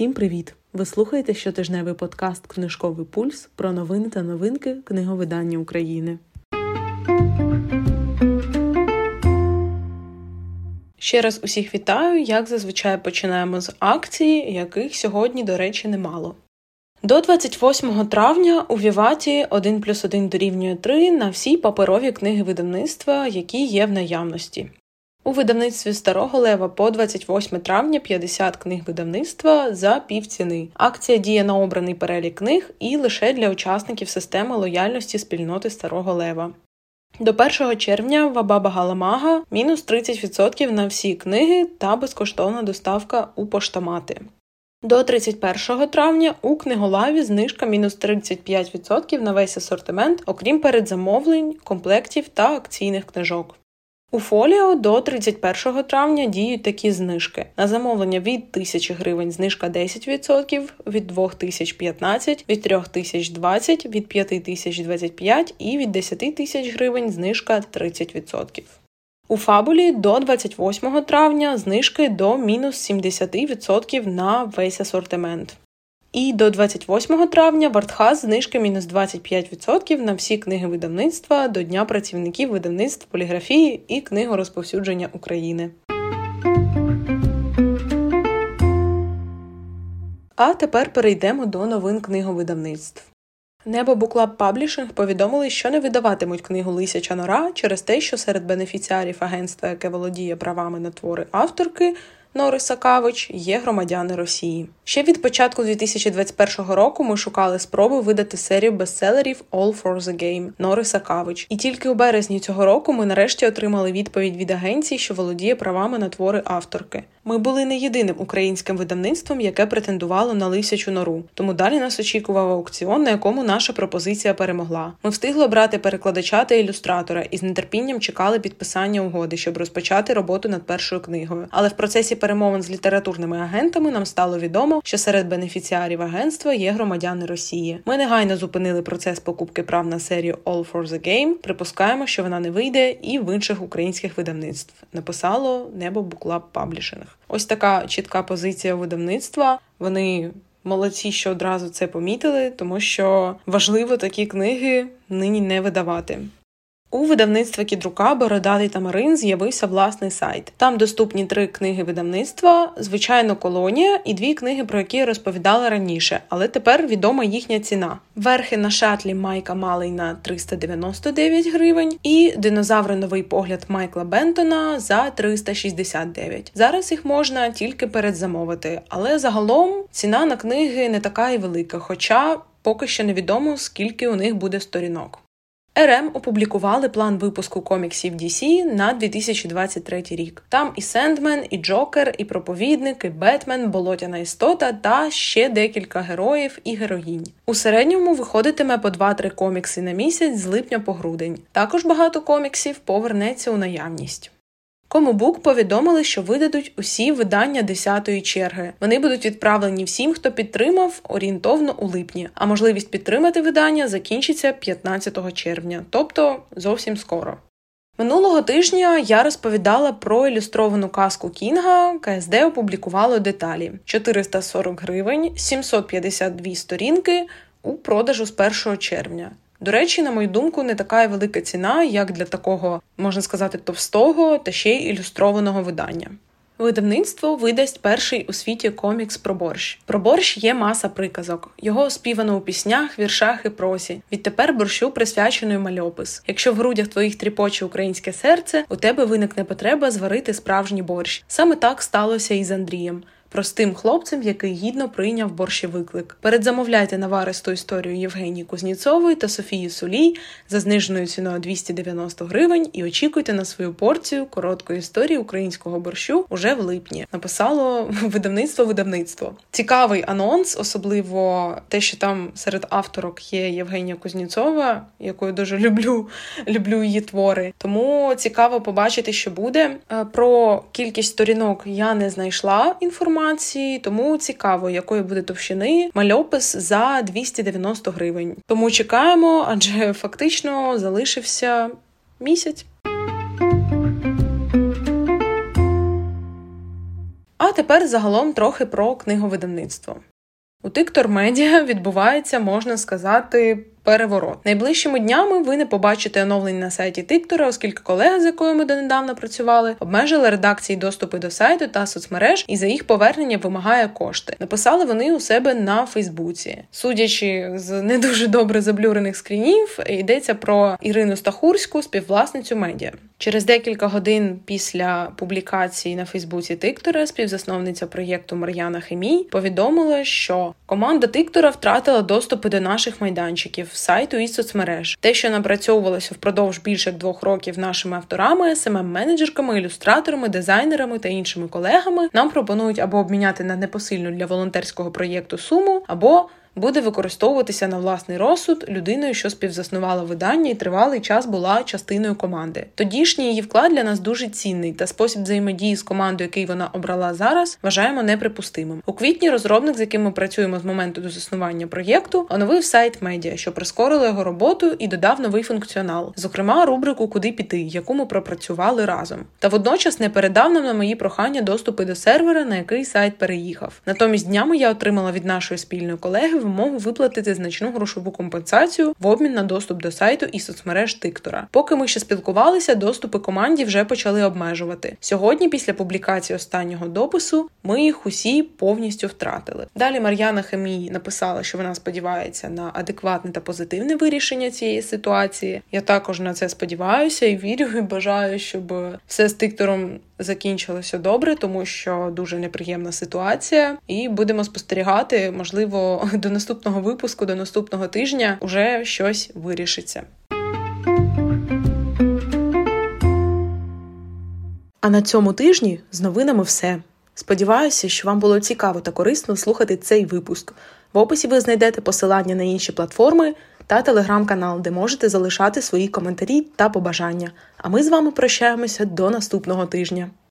Всім привіт! Ви слухаєте щотижневий подкаст Книжковий пульс про новини та новинки книговидання України. Ще раз усіх вітаю, як зазвичай починаємо з акції, яких сьогодні, до речі, немало. До 28 травня у Віваті 1 плюс 1 дорівнює 3 на всі паперові книги видавництва, які є в наявності. У видавництві Старого Лева по 28 травня 50 книг видавництва за півціни. Акція діє на обраний перелік книг і лише для учасників системи лояльності спільноти Старого Лева. До 1 червня в Абаба Галамага мінус 30% на всі книги та безкоштовна доставка у поштомати. До 31 травня у книголаві знижка мінус 35% на весь асортимент, окрім передзамовлень, комплектів та акційних книжок. У фоліо до 31 травня діють такі знижки. На замовлення від 1000 гривень знижка 10%, від 2000 15, від 3000 20, від 5000 25 і від 10 тисяч гривень знижка 30%. У фабулі до 28 травня знижки до мінус 70% на весь асортимент. І до 28 травня в Артхаз знижка мінус 25% на всі книги видавництва до Дня працівників видавництв поліграфії і книгорозповсюдження України. А тепер перейдемо до новин книговидавництв. Небо BookLab Publishing повідомили, що не видаватимуть книгу Лисяча Нора через те, що серед бенефіціарів агентства, яке володіє правами на твори авторки, Нори Сакавич є громадяни Росії. Ще від початку 2021 року ми шукали спроби видати серію бестселерів All for the Game Нори Сакавич. І тільки у березні цього року ми нарешті отримали відповідь від агенції, що володіє правами на твори авторки. Ми були не єдиним українським видавництвом, яке претендувало на лисячу нору. Тому далі нас очікував аукціон, на якому наша пропозиція перемогла. Ми встигли обрати перекладача та ілюстратора і з нетерпінням чекали підписання угоди, щоб розпочати роботу над першою книгою. Але в процесі перемовин з літературними агентами нам стало відомо, що серед бенефіціарів агентства є громадяни Росії. Ми негайно зупинили процес покупки прав на серію All for the Game. Припускаємо, що вона не вийде і в інших українських видавництв. Написало Небо BookLab Publishing. Ось така чітка позиція видавництва. Вони молодці, що одразу це помітили, тому що важливо такі книги нині не видавати. У видавництва Кідрука Бородатий та Марин з'явився власний сайт. Там доступні три книги видавництва, звичайно, колонія і дві книги, про які я розповідала раніше, але тепер відома їхня ціна. Верхи на шатлі Майка Малий на 399 гривень, і динозаври новий погляд Майкла Бентона за 369. Зараз їх можна тільки передзамовити, але загалом ціна на книги не така і велика, хоча поки що невідомо скільки у них буде сторінок. РМ опублікували план випуску коміксів DC на 2023 рік. Там і Сендмен, і Джокер, і проповідник, і Бетмен, Болотяна істота та ще декілька героїв і героїнь. У середньому виходитиме по 2-3 комікси на місяць з липня по грудень. Також багато коміксів повернеться у наявність. Комубук повідомили, що видадуть усі видання 10-ї черги. Вони будуть відправлені всім, хто підтримав орієнтовно у липні. А можливість підтримати видання закінчиться 15 червня, тобто зовсім скоро. Минулого тижня я розповідала про ілюстровану казку Кінга. КСД опублікувало деталі: 440 гривень, 752 сторінки у продажу з 1 червня. До речі, на мою думку, не така велика ціна, як для такого, можна сказати, товстого та ще й ілюстрованого видання. Видавництво видасть перший у світі комікс про борщ. Про борщ є маса приказок. Його оспівано у піснях, віршах і просі. Відтепер борщу присвячений мальопис. Якщо в грудях твоїх тріпоче українське серце, у тебе виникне потреба зварити справжній борщ. Саме так сталося і з Андрієм простим хлопцем, який гідно прийняв борщі виклик. Передзамовляйте наваристу історію Євгенії Кузніцової та Софії Сулій за зниженою ціною 290 гривень і очікуйте на свою порцію короткої історії українського борщу уже в липні. Написало видавництво видавництво. Цікавий анонс, особливо те, що там серед авторок є Євгенія Кузніцова, якою дуже люблю, люблю її твори. Тому цікаво побачити, що буде. Е, про кількість сторінок я не знайшла інформацію інформації, тому цікаво, якої буде товщини мальопис за 290 гривень. Тому чекаємо, адже фактично залишився місяць. А тепер загалом трохи про книговидавництво. У Тиктор Медіа відбувається, можна сказати, переворот. Найближчими днями ви не побачите оновлень на сайті Тиктора, оскільки колега, з якою ми донедавна працювали, обмежили редакції доступи до сайту та соцмереж і за їх повернення вимагає кошти. Написали вони у себе на Фейсбуці. Судячи з не дуже добре заблюрених скрінів, йдеться про Ірину Стахурську, співвласницю медіа. Через декілька годин після публікації на Фейсбуці Тиктора співзасновниця проєкту Мар'яна Хемій повідомила, що команда Тиктора втратила доступи до наших майданчиків сайту і соцмереж. Те, що напрацьовувалося впродовж більше двох років нашими авторами, смм менеджерками ілюстраторами, дизайнерами та іншими колегами, нам пропонують або обміняти на непосильну для волонтерського проєкту суму, або буде використовуватися на власний розсуд людиною, що співзаснувала видання і тривалий час була частиною команди. Тодішній її вклад для нас дуже цінний, та спосіб взаємодії з командою, який вона обрала зараз, вважаємо неприпустимим. У квітні розробник, з яким ми працюємо з моменту до заснування проєкту, оновив сайт медіа, що прискорило його роботу і додав новий функціонал, зокрема рубрику Куди піти, яку ми пропрацювали разом. Та водночас не передав нам на мої прохання доступи до сервера, на який сайт переїхав. Натомість днями я отримала від нашої спільної колеги вимогу виплатити значну грошову компенсацію в обмін на доступ до сайту і соцмереж Тиктора. Поки ми ще спілкувалися, доступи команді вже почали обмежувати. Сьогодні, після публікації останнього допису, ми їх усі повністю втратили. Далі Мар'яна Хемій написала, що вона сподівається на адекватне та позитивне вирішення цієї ситуації. Я також на це сподіваюся і вірю, і бажаю, щоб все з Тиктором закінчилося добре, тому що дуже неприємна ситуація, і будемо спостерігати, можливо, до наступного випуску, до наступного тижня вже щось вирішиться. А на цьому тижні з новинами все. Сподіваюся, що вам було цікаво та корисно слухати цей випуск. В описі ви знайдете посилання на інші платформи та телеграм-канал, де можете залишати свої коментарі та побажання. А ми з вами прощаємося до наступного тижня.